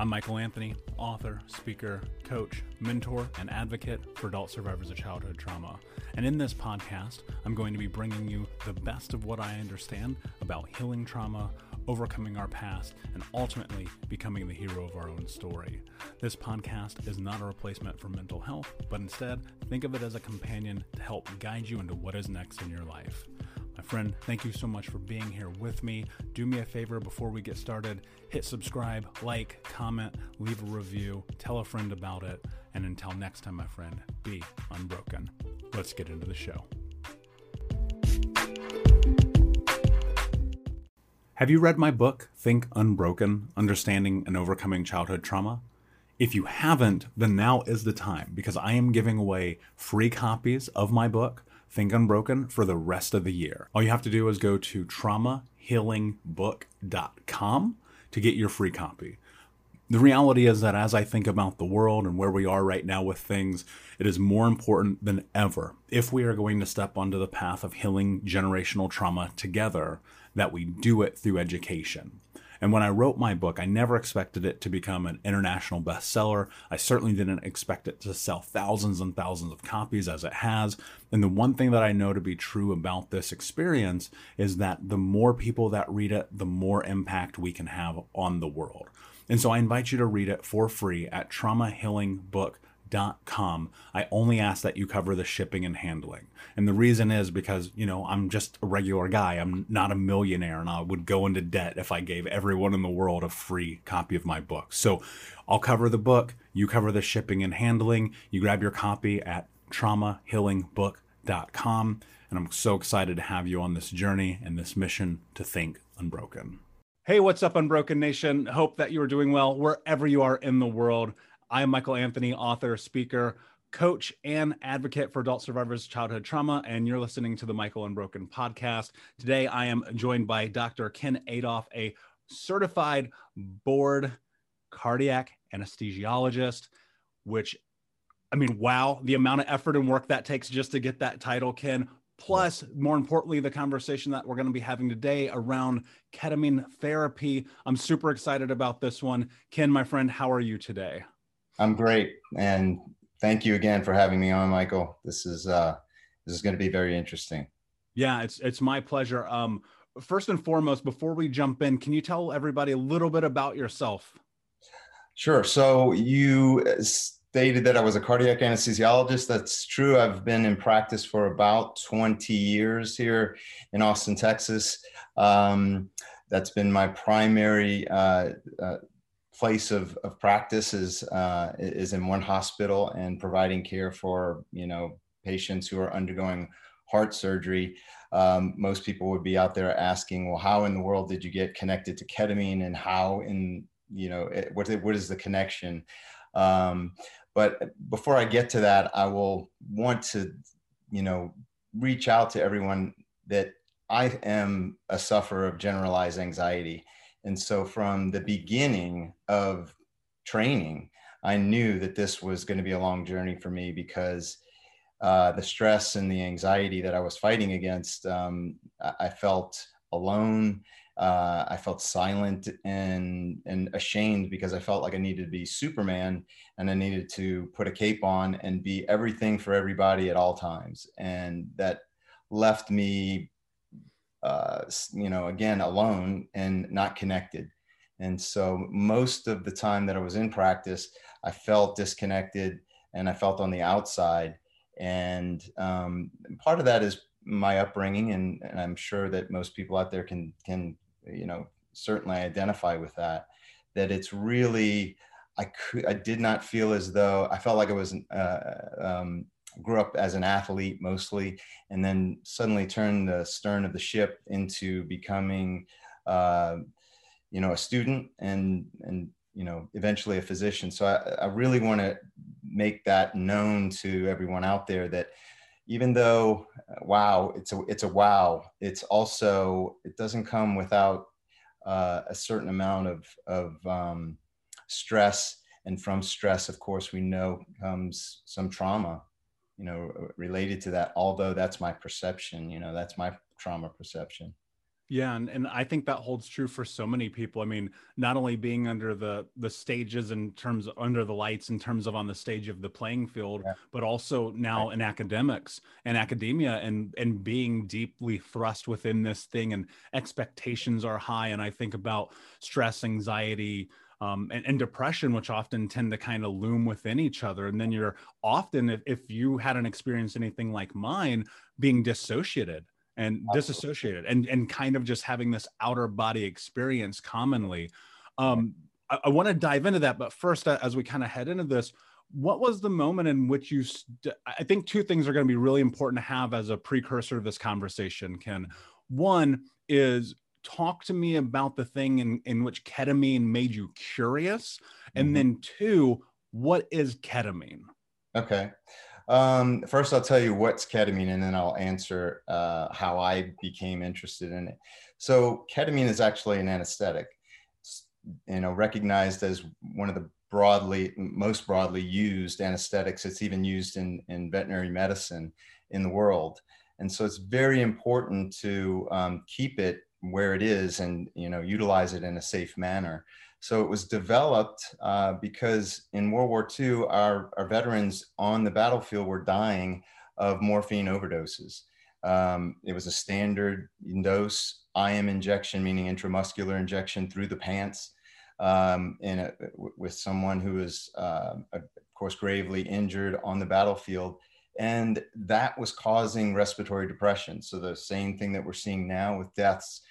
I'm Michael Anthony, author, speaker, coach, mentor, and advocate for adult survivors of childhood trauma. And in this podcast, I'm going to be bringing you the best of what I understand about healing trauma, overcoming our past, and ultimately becoming the hero of our own story. This podcast is not a replacement for mental health, but instead, think of it as a companion to help guide you into what is next in your life. My friend, thank you so much for being here with me. Do me a favor before we get started hit subscribe, like, comment, leave a review, tell a friend about it. And until next time, my friend, be unbroken. Let's get into the show. Have you read my book, Think Unbroken Understanding and Overcoming Childhood Trauma? If you haven't, then now is the time because I am giving away free copies of my book, Think Unbroken, for the rest of the year. All you have to do is go to traumahealingbook.com to get your free copy. The reality is that as I think about the world and where we are right now with things, it is more important than ever if we are going to step onto the path of healing generational trauma together that we do it through education. And when I wrote my book, I never expected it to become an international bestseller. I certainly didn't expect it to sell thousands and thousands of copies as it has. And the one thing that I know to be true about this experience is that the more people that read it, the more impact we can have on the world. And so I invite you to read it for free at traumahealingbook.com. I only ask that you cover the shipping and handling. And the reason is because, you know, I'm just a regular guy. I'm not a millionaire and I would go into debt if I gave everyone in the world a free copy of my book. So I'll cover the book, you cover the shipping and handling. You grab your copy at traumahealingbook.com. And I'm so excited to have you on this journey and this mission to think unbroken. Hey, what's up, Unbroken Nation? Hope that you are doing well wherever you are in the world. I am Michael Anthony, author, speaker, coach, and advocate for adult survivors of childhood trauma. And you're listening to the Michael Unbroken podcast. Today, I am joined by Dr. Ken Adolph, a certified board cardiac anesthesiologist, which I mean, wow, the amount of effort and work that takes just to get that title, Ken. Plus, more importantly, the conversation that we're going to be having today around ketamine therapy. I'm super excited about this one. Ken, my friend, how are you today? I'm great. And thank you again for having me on, Michael. This is uh this is going to be very interesting. Yeah, it's it's my pleasure. Um first and foremost, before we jump in, can you tell everybody a little bit about yourself? Sure. So you stated that I was a cardiac anesthesiologist. That's true. I've been in practice for about 20 years here in Austin, Texas. Um, that's been my primary uh, uh, place of, of practice is, uh, is in one hospital and providing care for, you know, patients who are undergoing heart surgery. Um, most people would be out there asking, well, how in the world did you get connected to ketamine and how in, you know, what, what is the connection? Um, but before I get to that, I will want to, you know, reach out to everyone that I am a sufferer of generalized anxiety. And so from the beginning of training, I knew that this was going to be a long journey for me because uh, the stress and the anxiety that I was fighting against, um, I felt alone. Uh, I felt silent and and ashamed because I felt like I needed to be Superman and I needed to put a cape on and be everything for everybody at all times, and that left me, uh, you know, again alone and not connected. And so most of the time that I was in practice, I felt disconnected and I felt on the outside. And um, part of that is my upbringing, and, and I'm sure that most people out there can can you know certainly identify with that that it's really i could i did not feel as though i felt like i was uh, um, grew up as an athlete mostly and then suddenly turned the stern of the ship into becoming uh, you know a student and and you know eventually a physician. So i, I really want to make that known to everyone out there that even though wow it's a it's a wow it's also it doesn't come without uh, a certain amount of of um, stress. And from stress of course we know comes some trauma you know related to that although that's my perception you know that's my trauma perception yeah, and, and I think that holds true for so many people. I mean, not only being under the the stages in terms of under the lights in terms of on the stage of the playing field, yeah. but also now right. in academics and academia and and being deeply thrust within this thing and expectations are high. And I think about stress, anxiety, um, and, and, depression, which often tend to kind of loom within each other. And then you're often, if, if you hadn't experienced anything like mine, being dissociated and disassociated and and kind of just having this outer body experience commonly. Um i, I want to dive into that but first as we kind of head into this what was the moment in which you st- i think two things are going to be really important to have as a precursor to this conversation ken. One is talk to me about the thing in, in which ketamine made you curious and mm-hmm. then two what is ketamine okay um, first, I'll tell you what's ketamine, and then I'll answer uh, how I became interested in it. So, ketamine is actually an anesthetic, you know, recognized as one of the broadly, most broadly used anesthetics. It's even used in in veterinary medicine in the world, and so it's very important to um, keep it where it is and you know utilize it in a safe manner. So it was developed uh, because in World War II, our, our veterans on the battlefield were dying of morphine overdoses. Um, it was a standard dose IM injection, meaning intramuscular injection through the pants, um, in a, with someone who was, uh, of course, gravely injured on the battlefield. And that was causing respiratory depression. So the same thing that we're seeing now with deaths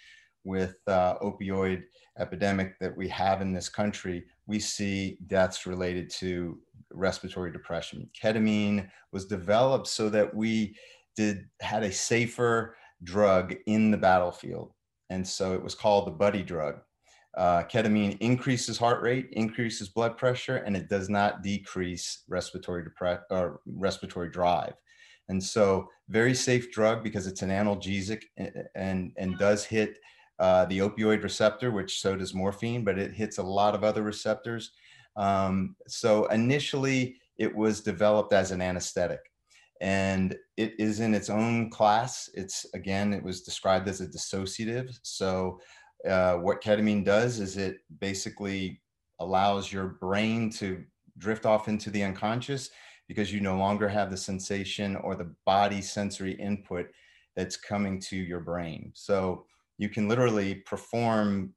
with uh, opioid epidemic that we have in this country, we see deaths related to respiratory depression. Ketamine was developed so that we did had a safer drug in the battlefield, and so it was called the buddy drug. Uh, ketamine increases heart rate, increases blood pressure, and it does not decrease respiratory depre- or respiratory drive. And so, very safe drug because it's an analgesic and and, and does hit uh, the opioid receptor, which so does morphine, but it hits a lot of other receptors. Um, so initially, it was developed as an anesthetic, and it is in its own class. It's again, it was described as a dissociative. So uh, what ketamine does is it basically allows your brain to drift off into the unconscious because you no longer have the sensation or the body sensory input that's coming to your brain. So you can literally perform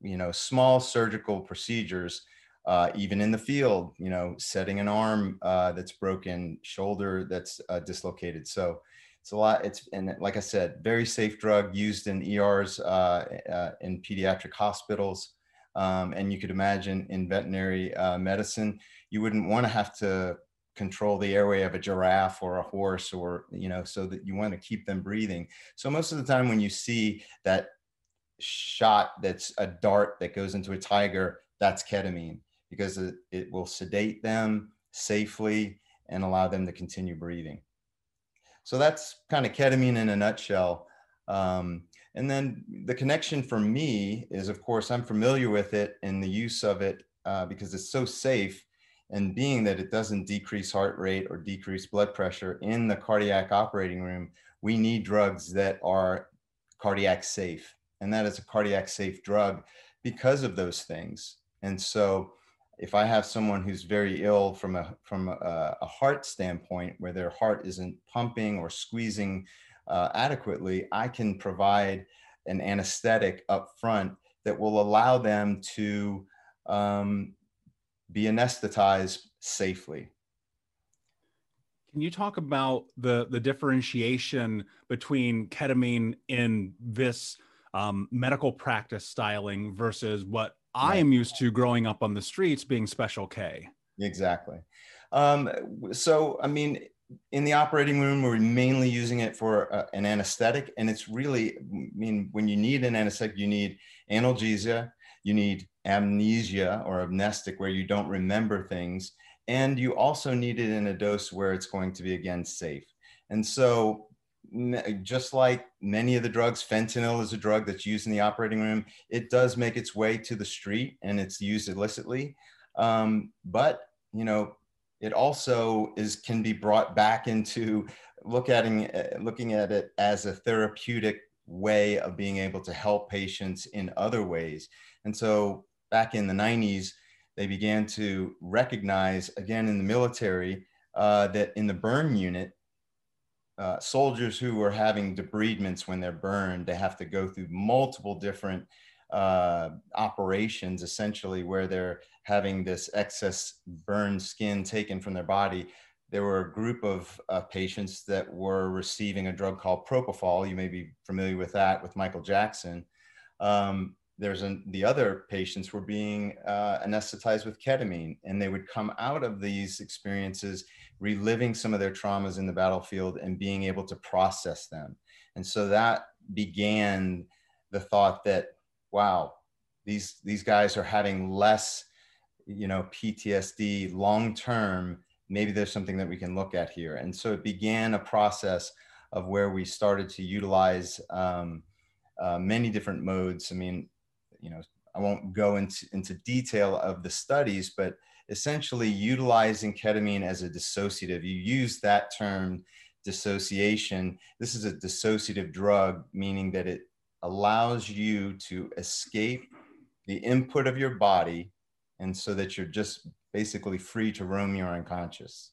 you know small surgical procedures uh, even in the field you know setting an arm uh, that's broken shoulder that's uh, dislocated. So it's a lot it's and like i said very safe drug used in ers uh, uh, in pediatric hospitals. Um, and you could imagine in veterinary uh, medicine you wouldn't want to have to control the airway of a giraffe or a horse or you know so that you want to keep them breathing. So most of the time when you see that shot that's a dart that goes into a tiger that's ketamine because it, it will sedate them safely and allow them to continue breathing. So that's kind of ketamine in a nutshell. Um, and then the connection for me is of course i'm familiar with it and the use of it uh, because it's so safe and being that it doesn't decrease heart rate or decrease blood pressure in the cardiac operating room, we need drugs that are cardiac safe. And that is a cardiac safe drug because of those things. And so if I have someone who's very ill from a from a, a heart standpoint, where their heart isn't pumping or squeezing uh, adequately, I can provide an anesthetic up front that will allow them to um, be anesthetized safely. Can you talk about the the differentiation between ketamine in this um, medical practice styling versus what I am used to growing up on the streets being Special K? Exactly. Um, so, I mean, in the operating room, we're mainly using it for uh, an anesthetic, and it's really, I mean, when you need an anesthetic, you need analgesia, you need amnesia or amnestic where you don't remember things. And you also need it in a dose where it's going to be again safe. And so, just like many of the drugs, fentanyl is a drug that's used in the operating room. It does make its way to the street and it's used illicitly. Um, but, you know, it also is can be brought back into look at looking at it as a therapeutic way of being able to help patients in other ways. And so back in the 90s, they began to recognize, again, in the military, uh, that in the burn unit, uh, soldiers who are having debridements when they're burned, they have to go through multiple different uh, operations, essentially, where they're having this excess burned skin taken from their body. There were a group of uh, patients that were receiving a drug called propofol. You may be familiar with that with Michael Jackson. Um, there's an, the other patients were being uh, anesthetized with ketamine, and they would come out of these experiences reliving some of their traumas in the battlefield and being able to process them. And so that began the thought that, wow, these these guys are having less, you know, PTSD long term maybe there's something that we can look at here. And so it began a process of where we started to utilize um, uh, many different modes. I mean, you know, I won't go into, into detail of the studies, but essentially utilizing ketamine as a dissociative. You use that term dissociation. This is a dissociative drug, meaning that it allows you to escape the input of your body and so that you're just basically free to roam your unconscious.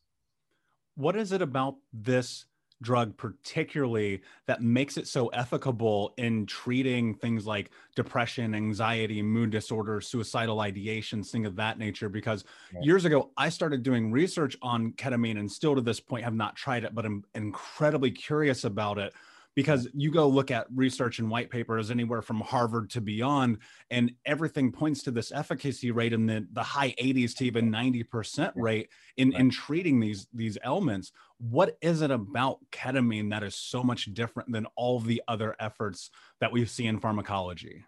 What is it about this drug particularly that makes it so efficable in treating things like depression anxiety mood disorders suicidal ideations things of that nature because right. years ago i started doing research on ketamine and still to this point have not tried it but i'm incredibly curious about it because you go look at research and white papers anywhere from Harvard to beyond, and everything points to this efficacy rate in the, the high 80s to even 90% rate in, in treating these, these ailments. What is it about ketamine that is so much different than all the other efforts that we see in pharmacology?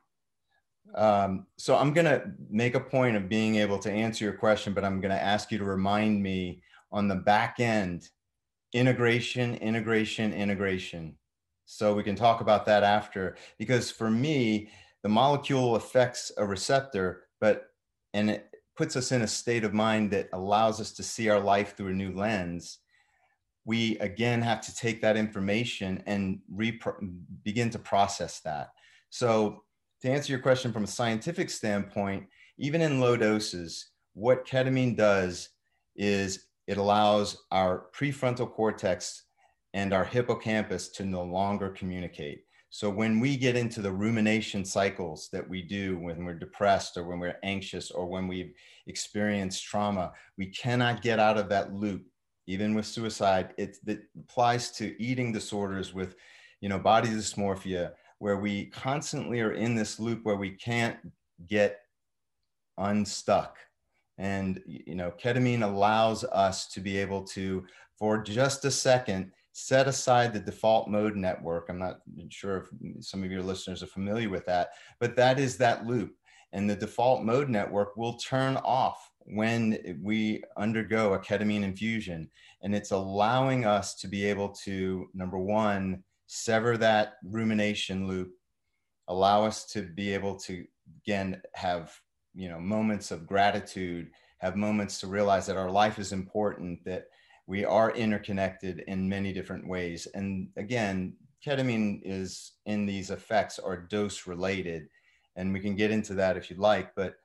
Um, so I'm going to make a point of being able to answer your question, but I'm going to ask you to remind me on the back end integration, integration, integration. So we can talk about that after, because for me, the molecule affects a receptor, but and it puts us in a state of mind that allows us to see our life through a new lens. We again have to take that information and begin to process that. So, to answer your question from a scientific standpoint, even in low doses, what ketamine does is it allows our prefrontal cortex and our hippocampus to no longer communicate. So when we get into the rumination cycles that we do when we're depressed or when we're anxious or when we've experienced trauma, we cannot get out of that loop. Even with suicide, it, it applies to eating disorders with, you know, body dysmorphia, where we constantly are in this loop where we can't get unstuck. And you know, ketamine allows us to be able to, for just a second, set aside the default mode network. I'm not sure if some of your listeners are familiar with that, but that is that loop. And the default mode network will turn off when we undergo a ketamine infusion. And it's allowing us to be able to, number one, sever that rumination loop, allow us to be able to, again, have you know moments of gratitude have moments to realize that our life is important that we are interconnected in many different ways. And again, ketamine is in these effects are dose related. And we can get into that if you'd like, but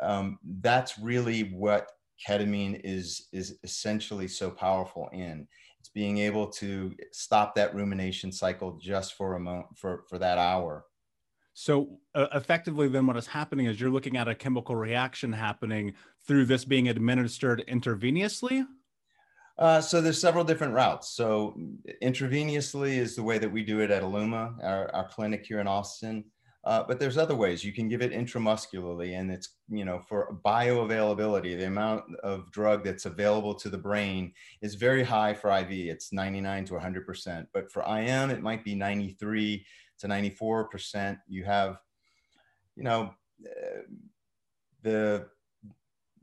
um, that's really what ketamine is, is essentially so powerful in. It's being able to stop that rumination cycle just for a moment, for, for that hour. So uh, effectively, then what is happening is you're looking at a chemical reaction happening through this being administered intravenously. Uh, so there's several different routes. So intravenously is the way that we do it at Illuma, our, our clinic here in Austin. Uh, but there's other ways you can give it intramuscularly, and it's you know for bioavailability, the amount of drug that's available to the brain is very high for IV. It's 99 to 100 percent, but for IM it might be 93 to 94 percent. You have, you know, uh, the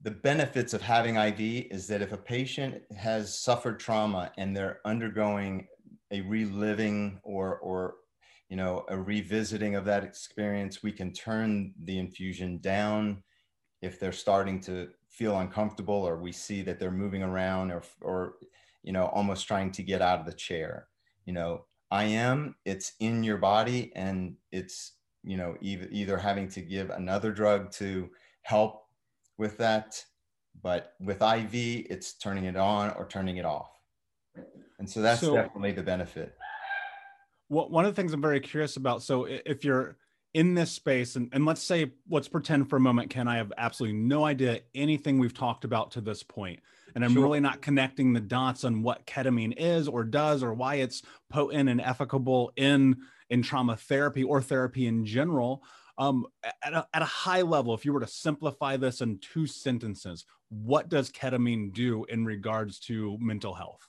the benefits of having IV is that if a patient has suffered trauma and they're undergoing a reliving or, or you know, a revisiting of that experience, we can turn the infusion down if they're starting to feel uncomfortable or we see that they're moving around or, or you know, almost trying to get out of the chair. You know, IM, it's in your body and it's, you know, either, either having to give another drug to help with that. But with IV, it's turning it on or turning it off. And so that's so, definitely the benefit. Well, one of the things I'm very curious about. So if you're in this space, and, and let's say, let's pretend for a moment, Ken, I have absolutely no idea anything we've talked about to this point. and I'm Sure. really not connecting the dots on what ketamine is or does or why it's potent and efficable in in trauma therapy or therapy in general. Um, at, a, at a high level, if you were to simplify this in two sentences, what does ketamine do in regards to mental health?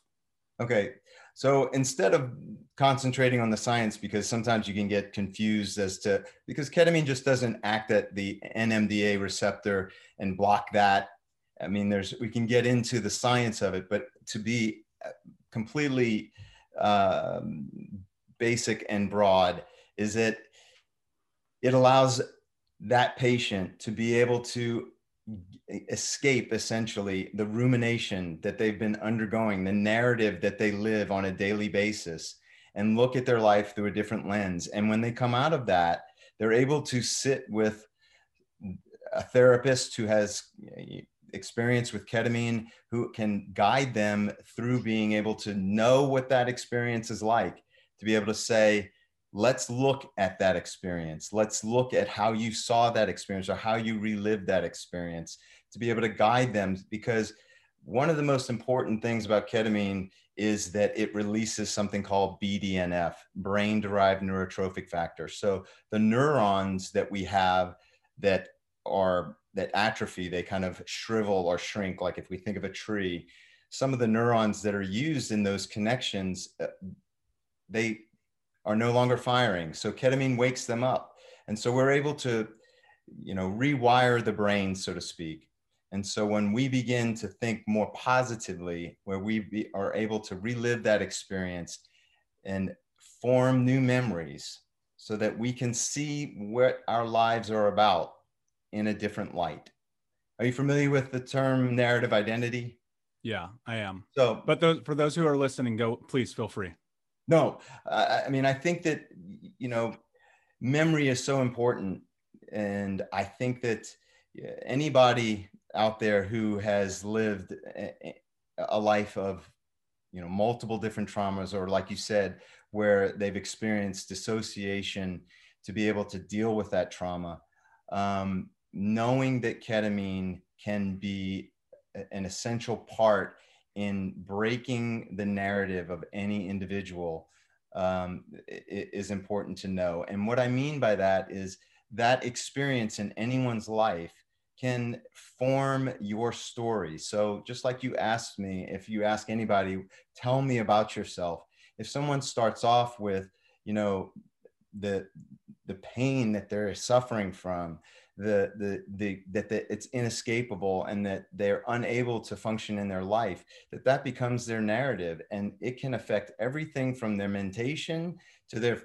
Okay. So instead of concentrating on the science, because sometimes you can get confused as to because ketamine just doesn't act at the NMDA receptor and block that. I mean, there's we can get into the science of it, but to be uh, completely um, basic and broad is that it allows that patient to be able to escape essentially the rumination that they've been undergoing, the narrative that they live on a daily basis, and look at their life through a different lens. And when they come out of that, they're able to sit with a therapist who has experience with ketamine, who can guide them through being able to know what that experience is like, to be able to say, let's look at that experience. Let's look at how you saw that experience or how you relived that experience to be able to guide them. Because one of the most important things about ketamine is that it releases something called BDNF, brain derived neurotrophic factor. So the neurons that we have that are that atrophy, they kind of shrivel or shrink. Like if we think of a tree, some of the neurons that are used in those connections, uh, they are no longer firing. So ketamine wakes them up. And so we're able to, you know, rewire the brain, so to speak. And so when we begin to think more positively, where we be, are able to relive that experience and form new memories so that we can see what our lives are about in a different light. Are you familiar with the term narrative identity? Yeah, I am. So, but those, for those who are listening, go please feel free. No, I, I mean, I think that, you know, memory is so important. And I think that anybody out there who has lived a, a life of, you know, multiple different traumas, or like you said, where they've experienced dissociation to be able to deal with that trauma, um, knowing that ketamine can be an essential part in breaking the narrative of any individual um, is important to know. And what I mean by that is that experience in anyone's life can form your story. So, just like you asked me, if you ask anybody, tell me about yourself. If someone starts off with, you know, the the pain that they're suffering from, the the the that the, it's inescapable and that they're unable to function in their life that that becomes their narrative and it can affect everything from their mentation to their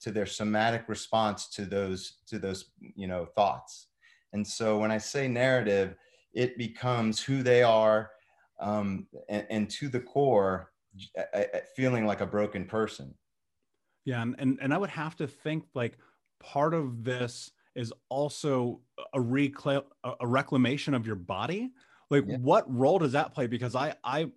to their somatic response to those to those you know thoughts. And so when i say narrative it becomes who they are um, and, and to the core feeling like a broken person. Yeah and, and and i would have to think like part of this is also a, recla- a reclamation of your body. Like yeah. what role does that play? Because i i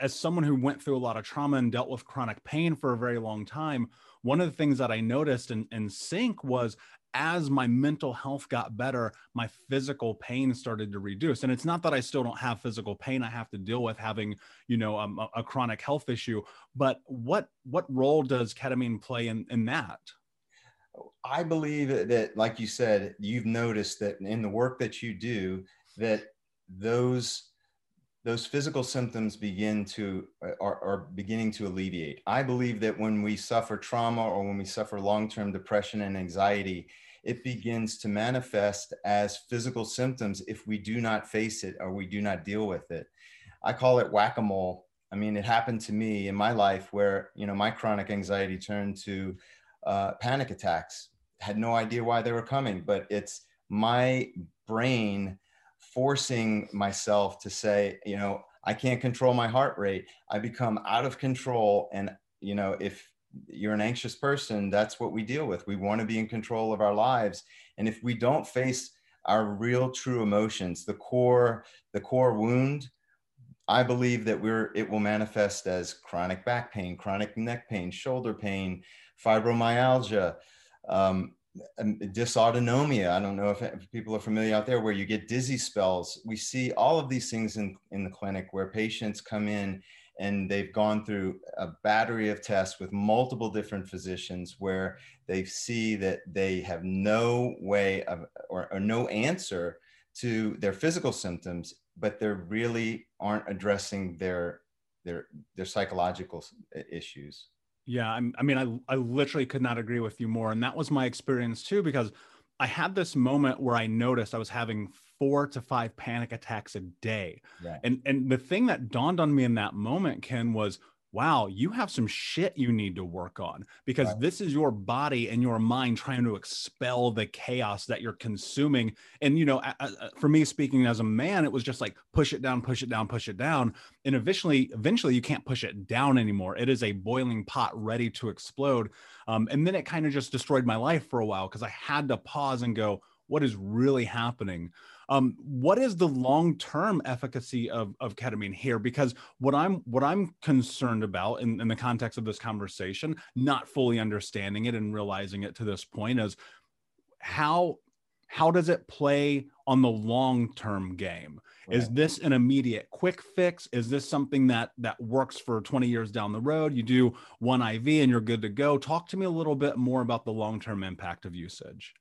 as someone who went through a lot of trauma and dealt with chronic pain for a very long time one of the things that i noticed in, in sync was as my mental health got better my physical pain started to reduce. And it's not that i still don't have physical pain i have to deal with having you know um, a, a chronic health issue but what what role does ketamine play in in that I believe that, like you said, you've noticed that in the work that you do, that those those physical symptoms begin to uh, are, are beginning to alleviate. I believe that when we suffer trauma or when we suffer long-term depression and anxiety, it begins to manifest as physical symptoms if we do not face it or we do not deal with it. I call it whack-a-mole. I mean, it happened to me in my life where you know my chronic anxiety turned to uh, panic attacks. Had no idea why they were coming, but it's my brain forcing myself to say, you know, I can't control my heart rate. I become out of control. And, you know, if you're an anxious person, that's what we deal with. We want to be in control of our lives. And if we don't face our real true emotions, the core, the core wound, I believe that we're it will manifest as chronic back pain, chronic neck pain, shoulder pain, fibromyalgia, um, dysautonomia. I don't know if, if, people are familiar out there where you get dizzy spells. We see all of these things in, in the clinic where patients come in and they've gone through a battery of tests with multiple different physicians where they see that they have no way of or, or no answer to their physical symptoms but they really aren't addressing their their their psychological issues yeah I'm, i mean I, I literally could not agree with you more and that was my experience too because i had this moment where i noticed i was having four to five panic attacks a day right. and and the thing that dawned on me in that moment ken was wow, you have some shit you need to work on because right. this is your body and your mind trying to expel the chaos that you're consuming. And, you know, for me speaking as a man, it was just like push it down, push it down, push it down. And eventually, eventually you can't push it down anymore. It is a boiling pot ready to explode. Um, and then it kind of just destroyed my life for a while because I had to pause and go, what is really happening? Um, what is the long-term efficacy of, of ketamine here? Because what I'm what I'm concerned about in, in the context of this conversation, not fully understanding it and realizing it to this point, is how how does it play on the long-term game? Right. Is this an immediate quick fix? Is this something that that works for 20 years down the road? You do one IV and you're good to go. Talk to me a little bit more about the long-term impact of usage.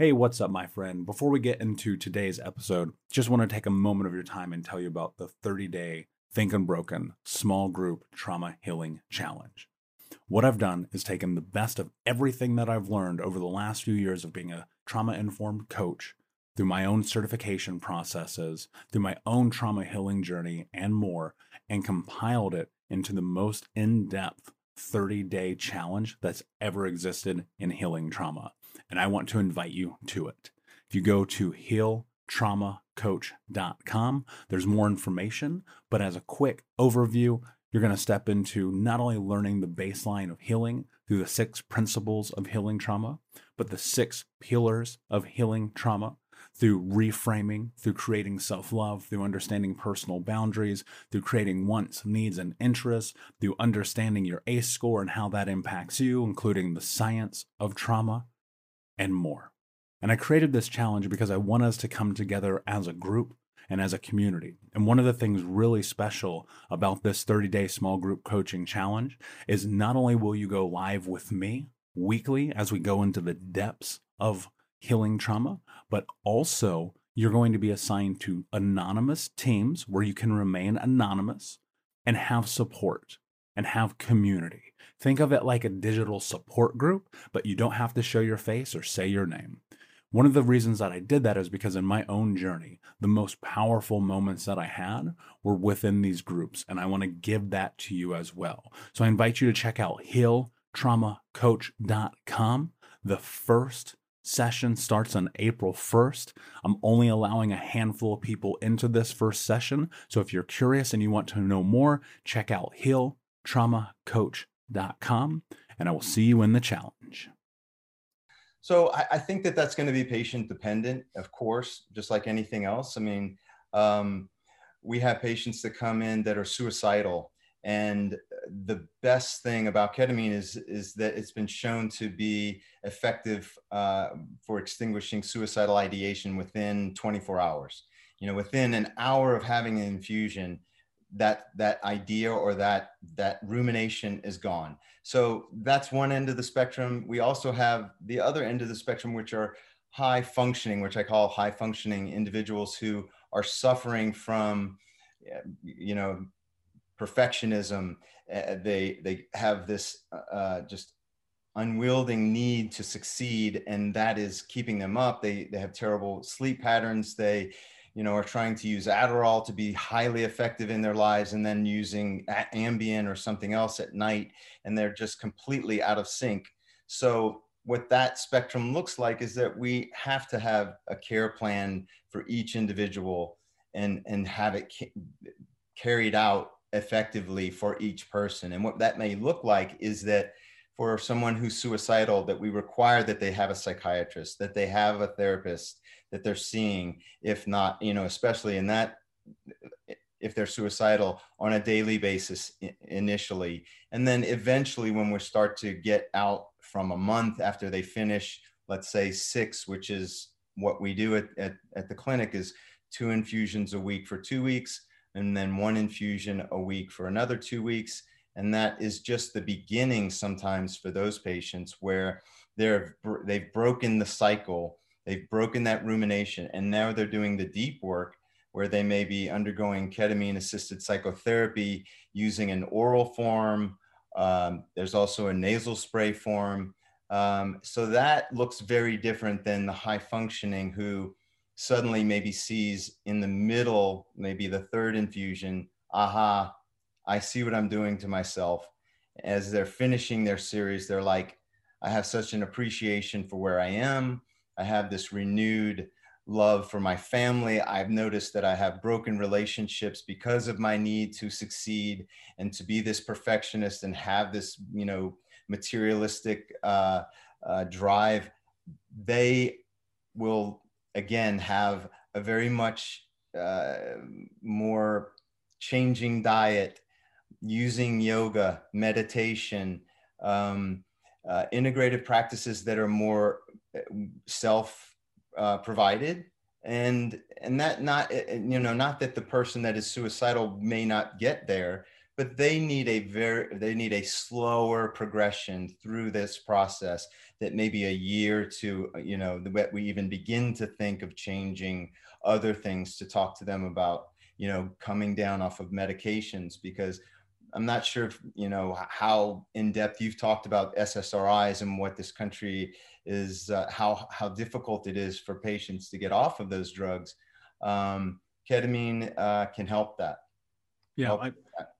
Hey, what's up, my friend? Before we get into today's episode, just want to take a moment of your time and tell you about the 30 day Think Unbroken small group trauma healing challenge. What I've done is taken the best of everything that I've learned over the last few years of being a trauma informed coach through my own certification processes, through my own trauma healing journey, and more, and compiled it into the most in depth 30 day challenge that's ever existed in healing trauma and I want to invite you to it. If you go to healtraumacoach.com, there's more information, but as a quick overview, you're going to step into not only learning the baseline of healing through the six principles of healing trauma, but the six pillars of healing trauma through reframing, through creating self love, through understanding personal boundaries, through creating wants, needs, and interests, through understanding your ACE score and how that impacts you, including the science of trauma, and more. And I created this challenge because I want us to come together as a group and as a community. And one of the things really special about this 30 day small group coaching challenge is not only will you go live with me weekly as we go into the depths of healing trauma, but also you're going to be assigned to anonymous teams where you can remain anonymous and have support and have community. Think of it like a digital support group, but you don't have to show your face or say your name. One of the reasons that I did that is because in my own journey, the most powerful moments that I had were within these groups, and I want to give that to you as well. So I invite you to check out healtraumacoach.com. The first session starts on April 1st. I'm only allowing a handful of people into this first session. So if you're curious and you want to know more, check out healtraumacoach.com com, and I will see you in the challenge. So I, I think that that's going to be patient dependent, of course, just like anything else. I mean, um, we have patients that come in that are suicidal, and the best thing about ketamine is is that it's been shown to be effective uh, for extinguishing suicidal ideation within 24 hours. You know, within an hour of having an infusion, that that idea or that that rumination is gone. So that's one end of the spectrum. We also have the other end of the spectrum which are high functioning which i call high functioning individuals who are suffering from you know perfectionism. Uh, they they have this uh, just unwielding need to succeed and that is keeping them up. They they have terrible sleep patterns. They you know, are trying to use Adderall to be highly effective in their lives and then using Ambien or something else at night, and they're just completely out of sync. So, what that spectrum looks like is that we have to have a care plan for each individual and, and have it ca- carried out effectively for each person. And what that may look like is that for someone who's suicidal, that we require that they have a psychiatrist, that they have a therapist, that they're seeing, if not, you know, especially in that, if they're suicidal on a daily basis initially. And then eventually, when we start to get out from a month after they finish, let's say six, which is what we do at, at, at the clinic is two infusions a week for two weeks and then one infusion a week for another two weeks. And that is just the beginning sometimes for those patients where they're, they've broken the cycle, they've broken that rumination, and now they're doing the deep work where they may be undergoing ketamine assisted psychotherapy using an oral form. Um, there's also a nasal spray form. Um, so that looks very different than the high functioning who suddenly maybe sees in the middle, maybe the third infusion, aha, I see what I'm doing to myself. As they're finishing their series, they're like, I have such an appreciation for where I am. I have this renewed love for my family. I've noticed that I have broken relationships because of my need to succeed and to be this perfectionist and have this, you know, materialistic uh, uh, drive. They will again have a very much uh, more changing diet, using yoga, meditation, um, uh, integrative practices that are more self uh, provided. And and that not uh, uh, you know not that the person that is suicidal may not get there but they need a very they need a slower progression through this process that maybe a year to you know that we even begin to think of changing other things to talk to them about you know coming down off of medications because I'm not sure if, you know how in depth you've talked about SSRIs and what this country is uh, how how difficult it is for patients to get off of those drugs. Um, ketamine uh, can help that. Yeah, help I, that.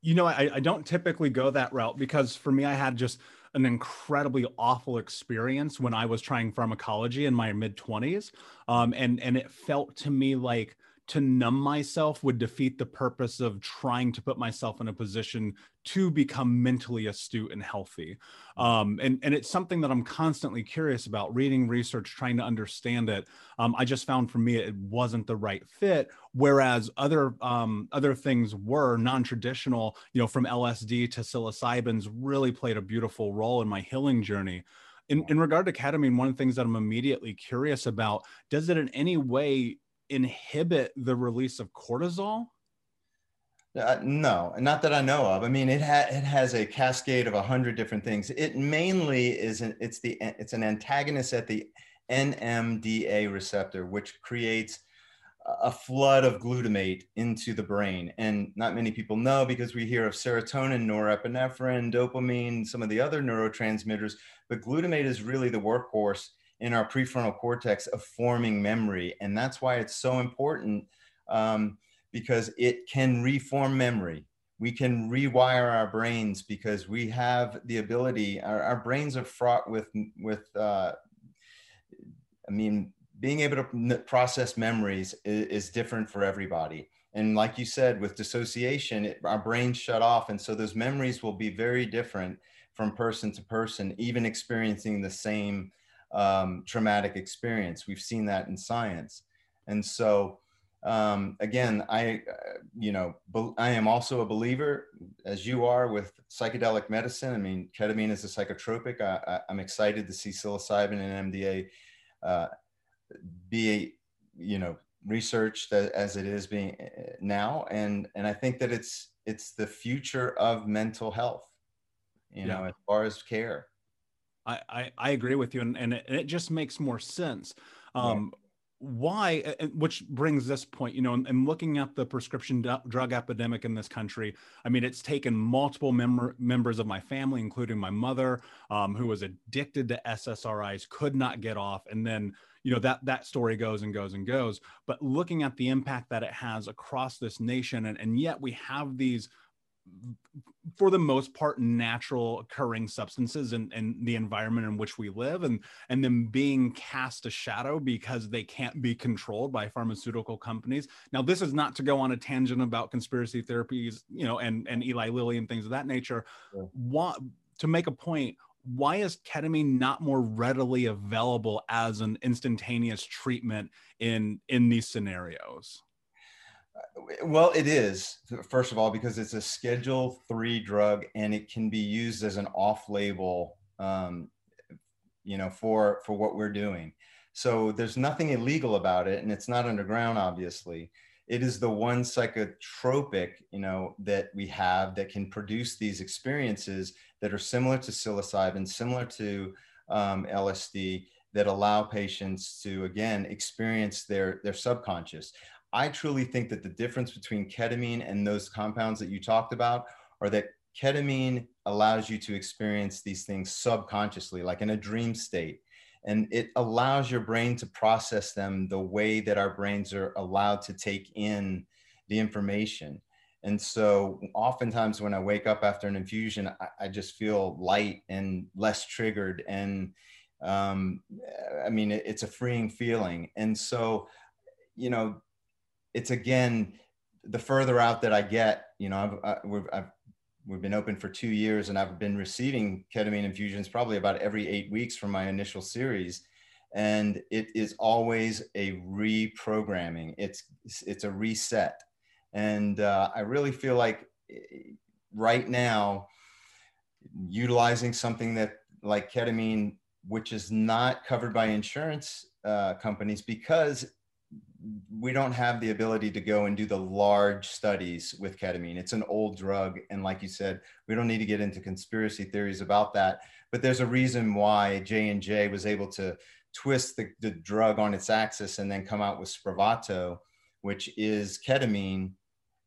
you know, I, I don't typically go that route because for me, I had just an incredibly awful experience when I was trying pharmacology in my mid twenties, um, and and it felt to me like to numb myself would defeat the purpose of trying to put myself in a position to become mentally astute and healthy. Um, and, and it's something that I'm constantly curious about reading research, trying to understand it. Um, I just found for me, it wasn't the right fit. Whereas other, um, other things were non-traditional, you know, from LSD to psilocybins really played a beautiful role in my healing journey. In, in regard to ketamine, one of the things that I'm immediately curious about, does it in any way inhibit the release of cortisol? Uh, no, not that I know of. I mean, it ha- it has a cascade of a hundred different things. It mainly is an, it's the it's an antagonist at the NMDA receptor, which creates a flood of glutamate into the brain. And not many people know because we hear of serotonin, norepinephrine, dopamine, some of the other neurotransmitters, but glutamate is really the workhorse in our prefrontal cortex of forming memory. And that's why it's so important um, because it can reform memory. We can rewire our brains because we have the ability, our, our brains are fraught with, with uh, I mean, being able to process memories is, is, different for everybody. And like you said, with dissociation, it, our brains shut off. And so those memories will be very different from person to person, even experiencing the same um, traumatic experience. We've seen that in science. And so, um, again, I, uh, you know, I am also a believer, as you are, with psychedelic medicine. I mean, ketamine is a psychotropic. I, am excited to see psilocybin and MDA uh, be, you know, researched as it is being uh, now. And and I think that it's it's the future of mental health. You yeah. know, as far as care. I, I, I agree with you, and, and it, it just makes more sense. Um, yeah. Why, which brings this point, you know, and, and looking at the prescription d- drug epidemic in this country, I mean, it's taken multiple mem- members of my family, including my mother, um, who was addicted to SSRIs, could not get off, and then you know that that story goes and goes and goes but looking at the impact that it has across this nation and, and yet we have these for the most part natural occurring substances in, in the environment in which we live and and them being cast a shadow because they can't be controlled by pharmaceutical companies. Now this is not to go on a tangent about conspiracy therapies you know and and eli lilly and things of that nature. Yeah. what to make a point why is ketamine not more readily available as an instantaneous treatment in in these scenarios well, it is first of all because it's a Schedule Three drug and it can be used as an off-label um, you know, for for what we're doing. So there's nothing illegal about it, and it's not underground, obviously. It is the one psychotropic, you know, that we have that can produce these experiences that are similar to psilocybin, similar to um, LSD, that allow patients to again experience their their subconscious. I truly think that the difference between ketamine and those compounds that you talked about are that ketamine allows you to experience these things subconsciously, like in a dream state. And it allows your brain to process them the way that our brains are allowed to take in the information. And so, oftentimes, when I wake up after an infusion, I, I just feel light and less triggered. And um, I mean, it, it's a freeing feeling. And so, you know, it's again the further out that I get, you know, I've, I, we've, I've, we've been open for two years and I've been receiving ketamine infusions probably about every eight weeks from my initial series. And it is always a reprogramming. It's, it's a reset. And uh, I really feel like eh, right now, utilizing something that like ketamine, which is not covered by insurance uh, companies because we don't have the ability to go and do the large studies with ketamine. It's an old drug. And like you said, we don't need to get into conspiracy theories about that. But there's a reason why J&J was able to twist the, the drug on its axis and then come out with Spravato, which is ketamine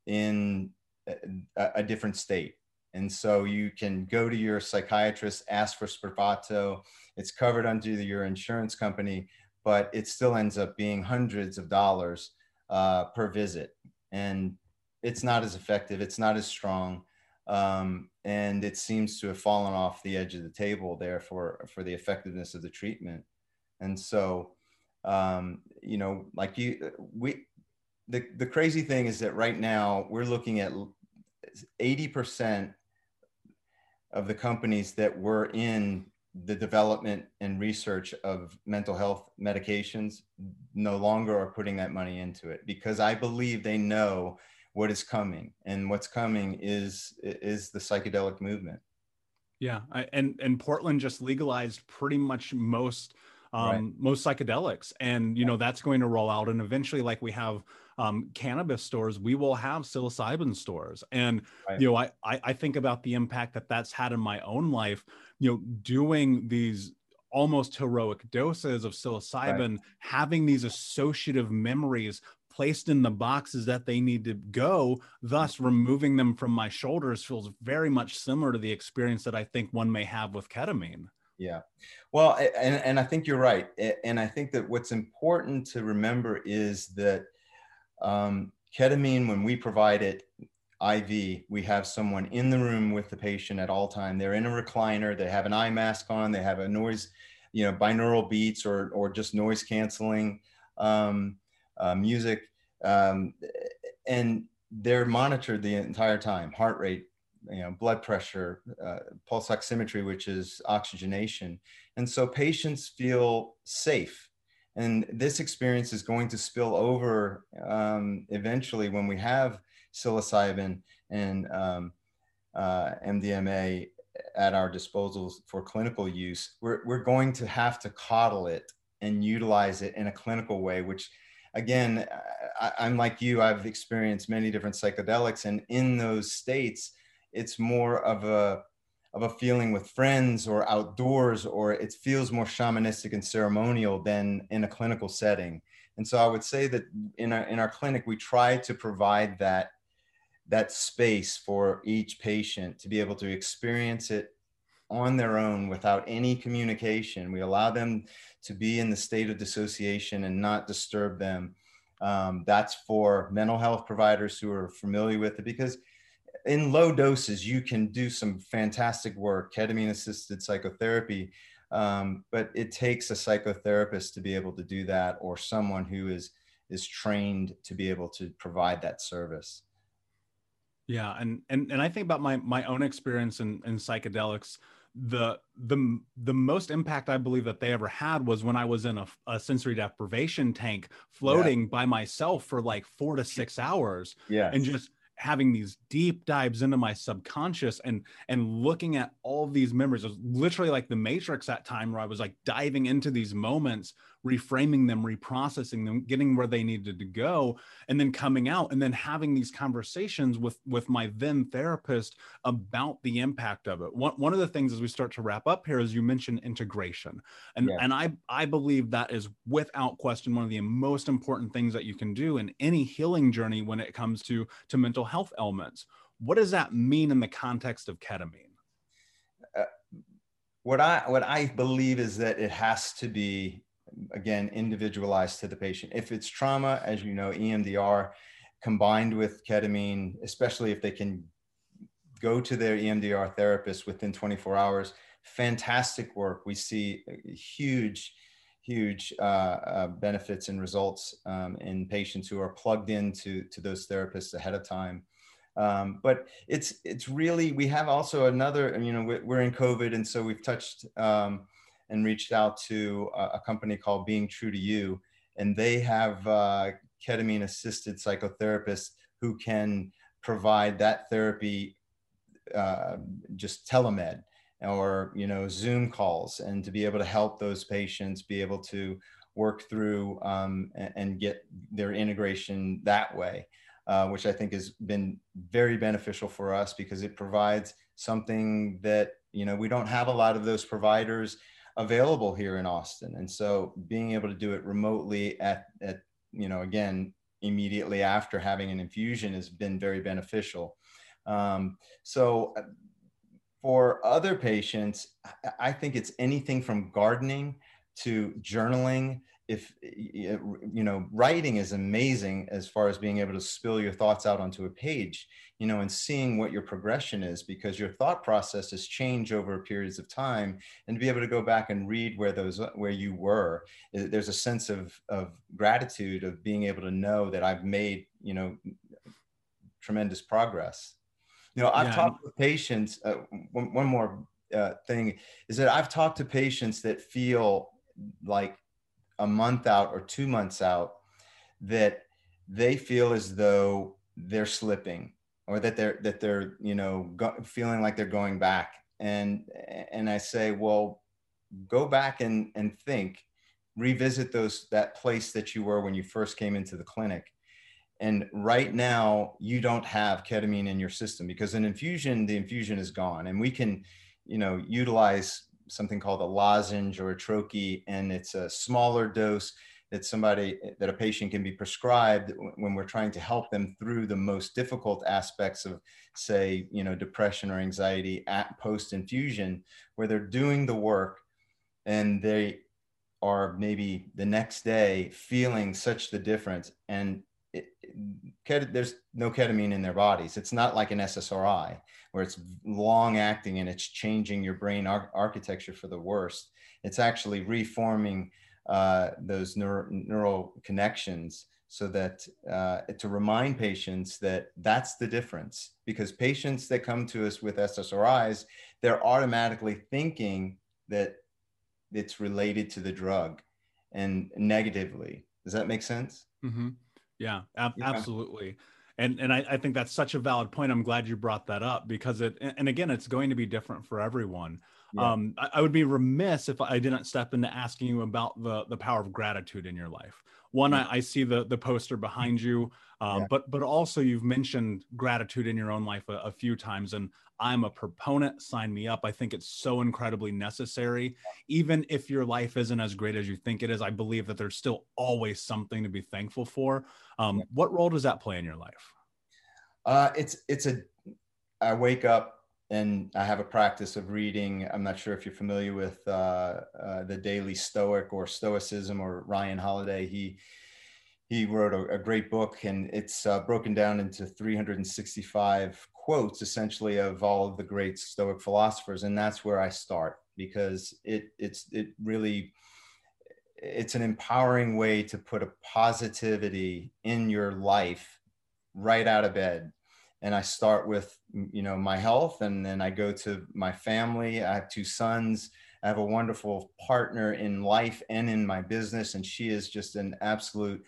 in a, a different state. And so you can go to your psychiatrist, ask for Spravato. It's covered under your insurance company but it still ends up being hundreds of dollars uh, per visit. And it's not as effective, it's not as strong. Um, and it seems to have fallen off the edge of the table there for, for the effectiveness of the treatment. And so, um, you know, like you, we, the, the crazy thing is that right now we're looking at 80% of the companies that were in the development and research of mental health medications no longer are putting that money into it because I believe they know what is coming and what's coming is is the psychedelic movement. Yeah, I, and and Portland just legalized pretty much most um, right. most psychedelics, and you know that's going to roll out, and eventually, like we have um, cannabis stores, we will have psilocybin stores, and right. you know I, I I think about the impact that that's had in my own life you know doing these almost heroic doses of psilocybin right. having these associative memories placed in the boxes that they need to go thus removing them from my shoulders feels very much similar to the experience that i think one may have with ketamine. Yeah. Well and, and i think you're right and i think that what's important to remember is that um, ketamine when we provide it IV, we have someone in the room with the patient at all time. They're in a recliner. They have an eye mask on. They have a noise, you know, binaural beats or or just noise canceling um, uh, music, um, and they're monitored the entire time. Heart rate, you know, blood pressure, uh, pulse oximetry, which is oxygenation, and so patients feel safe. And this experience is going to spill over um, eventually when we have psilocybin and um, uh, MDMA at our disposal for clinical use, we're, we're going to have to coddle it and utilize it in a clinical way, which again, I, I'm like you, I've experienced many different psychedelics, and in those states, it's more of a of a feeling with friends or outdoors, or it feels more shamanistic and ceremonial than in a clinical setting. And so I would say that in our in our clinic, we try to provide that that space for each patient to be able to experience it on their own without any communication. We allow them to be in the state of dissociation and not disturb them. Um, that's for mental health providers who are familiar with it because in low doses, you can do some fantastic work, ketamine assisted psychotherapy. Um, but it takes a psychotherapist to be able to do that or someone who is is trained to be able to provide that service. Yeah, and and and I think about my my own experience in, in psychedelics. The the the most impact I believe that they ever had was when I was in a, a sensory deprivation tank, floating yeah. by myself for like four to six hours. Yeah, and just having these deep dives into my subconscious and and looking at all these memories it was literally like the matrix that time where i was like diving into these moments reframing them reprocessing them getting where they needed to go and then coming out and then having these conversations with with my then therapist about the impact of it one, one of the things as we start to wrap up here is you mentioned integration and yeah. and i i believe that is without question one of the most important things that you can do in any healing journey when it comes to to mental health elements. What does that mean in the context of ketamine? Uh, what I what I believe is that it has to be again individualized to the patient. If it's trauma, as you know, EMDR combined with ketamine, especially if they can go to their EMDR therapist within 24 hours, fantastic work. We see huge huge uh, uh, benefits and results um, in patients who are plugged into to those therapists ahead of time. Um, but it's it's really we have also another you know we're in COVID and so we've touched um, and reached out to a, a, company called Being True to You. And they have uh, ketamine assisted psychotherapists who can provide that therapy uh, just telemed or you know zoom calls and to be able to help those patients be able to work through um, and, and, get their integration that way uh, which i think has been very beneficial for us because it provides something that you know we don't have a lot of those providers available here in austin and so being able to do it remotely at, at you know again immediately after having an infusion has been very beneficial um, so for other patients, I think it's anything from gardening to journaling. If you know, writing is amazing as far as being able to spill your thoughts out onto a page, you know, and seeing what your progression is because your thought processes change over periods of time. And to be able to go back and read where those where you were, there's a sense of of gratitude of being able to know that I've made you know tremendous progress. You know, I've yeah. talked with patients. Uh, one, one, more uh, thing is that I've talked to patients that feel like a month out or two months out that they feel as though they're slipping or that they're that they're you know go, feeling like they're going back and and I say well go back and and think revisit those that place that you were when you first came into the clinic and right now, you don't have ketamine in your system because an infusion, the infusion is gone. And we can, you know, utilize something called a lozenge or a troche, and it's a smaller dose that somebody that a patient can be prescribed when we're trying to help them through the most difficult aspects of say you know depression or anxiety at post infusion where they're doing the work and they are maybe the next day feeling such the difference. And there's no ketamine in their bodies. It's not like an SSRI where it's long acting and it's changing your brain ar- architecture for the worst. It's actually reforming uh, those neuro- neural connections so that uh, to remind patients that that's the difference because patients that come to us with SSRIs, they're automatically thinking that it's related to the drug and negatively. Does that make sense? Mm-hmm. Yeah, ab- yeah. absolutely. And and I, I, think that's such a valid point. I'm glad you brought that up because it and again it's going to be different for everyone. Yeah. Um, I, I, would be remiss if I didn't step into asking you about the the power of gratitude in your life. One, yeah. I, I, see the the poster behind you, um, but but also you've mentioned gratitude in your own life a, a, few times, and I'm a proponent. Sign me up. I think it's so incredibly necessary. Even if your life isn't as great as you think it is, I believe that there's still always something to be thankful for. Um, what role does that play in your life? Uh, it's it's a. I wake up and I have a practice of reading. I'm not sure if you're familiar with uh, uh, the Daily Stoic or Stoicism or Ryan Holiday. He he wrote a, a great book, and it's uh, broken down into 365 quotes, essentially, of all of the great Stoic philosophers, and that's where I start because it it's it really it's an empowering way to put a positivity in your life right out of bed and I start with you know my health, and then I go to my family. I have two sons. I have a wonderful partner in life and in my business, and she is just an absolute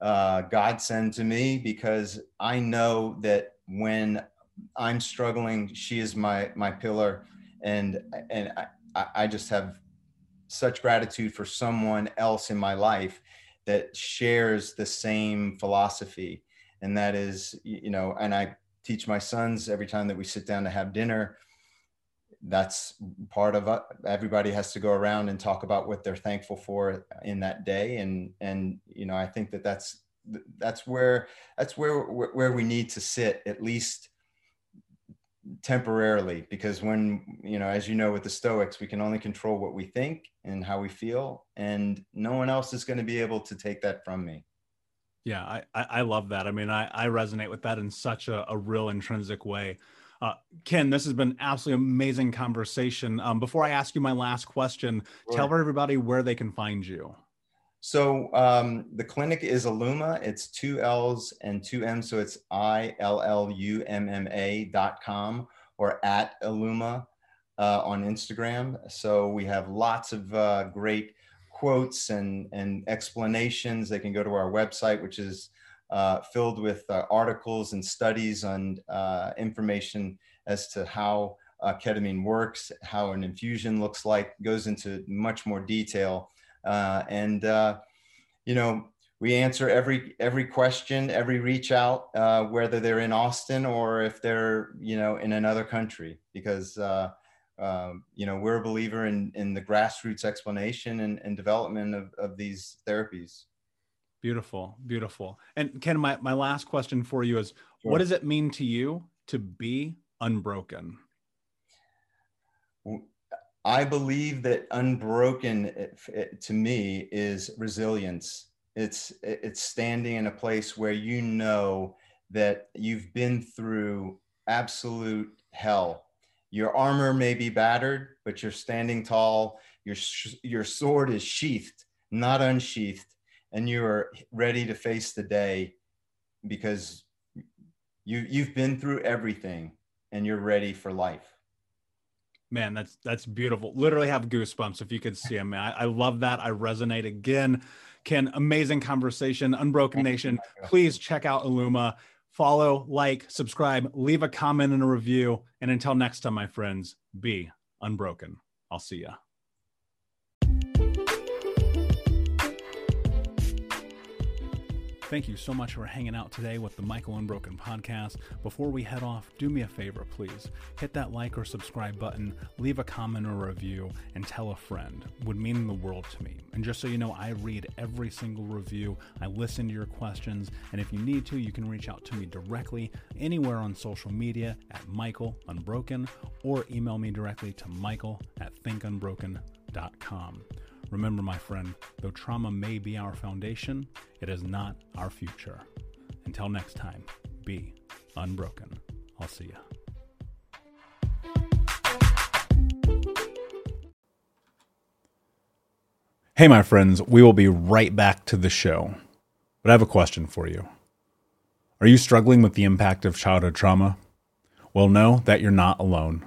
uh, godsend to me because I know that when I'm struggling, she is my my pillar, and and I, I just have such gratitude for someone else in my life that shares the same philosophy, and that is you know, and I teach my sons every time that we sit down to have dinner. That's part of it. Everybody has to go around and talk about what they're thankful for in that day, and and you know, I think that that's that's where that's where where we need to sit at least temporarily because when you know as you know with the stoics we can only control what we think and how we feel and no one else is going to be able to take that from me. Yeah i i love that. I mean i i resonate with that in such a, a real intrinsic way. Uh, ken this has been absolutely amazing conversation. Um, before i ask you my last question sure. tell everybody where they can find you so um, the clinic is Illumma. It's two L's and two M's. So it's I L L U M M A dot com or at Illumma uh, on Instagram. So we have lots of uh, great quotes and, and explanations. They can go to our website, which is uh, filled with uh, articles and studies on uh, information as to how ketamine works, how an infusion looks like, goes into much more detail. Uh, and uh, you know, we answer every every question, every reach out, uh, whether they're in Austin or if they're you know in another country, because uh, um, you know we're a believer in in the grassroots explanation and, and development of, of these therapies. Beautiful, beautiful. And Ken, my, my last question for you is sure. what does it mean to you to be unbroken? I believe that unbroken eh, it, it, eh, to me is resilience. It's eh, it's standing in a place where you know that you've been through absolute hell. Your armor may be battered, but you're standing tall. Your your sword is sheathed, not unsheathed, and you are ready to face the day because you you've been through everything and you're ready for life. Man, that's that's beautiful. Literally have goosebumps if you could see them. I, I love that. I resonate again. Ken, amazing conversation. Unbroken Nation. Please check out Illumma. Follow, like, subscribe, leave a comment and a review. And until next time, my friends, be unbroken. I'll see ya. Thank you so much for hanging out today with the Michael Unbroken podcast. Before we head off, do me a favor, please. Hit that like or subscribe button, leave a comment or review, and tell a friend. It would mean the world to me. And just so you know, I read every single review, I listen to your questions, and if you need to, you can reach out to me directly anywhere on social media at Michael Unbroken or email me directly to michael at thinkunbroken.com. Remember, my friend, though trauma may be our foundation, it is not our future. Until next time, be unbroken. I'll see you. Hey, my friends, we will be right back to the show. But I have a question for you. Are you struggling with the impact of childhood trauma? Well, know that you're not alone.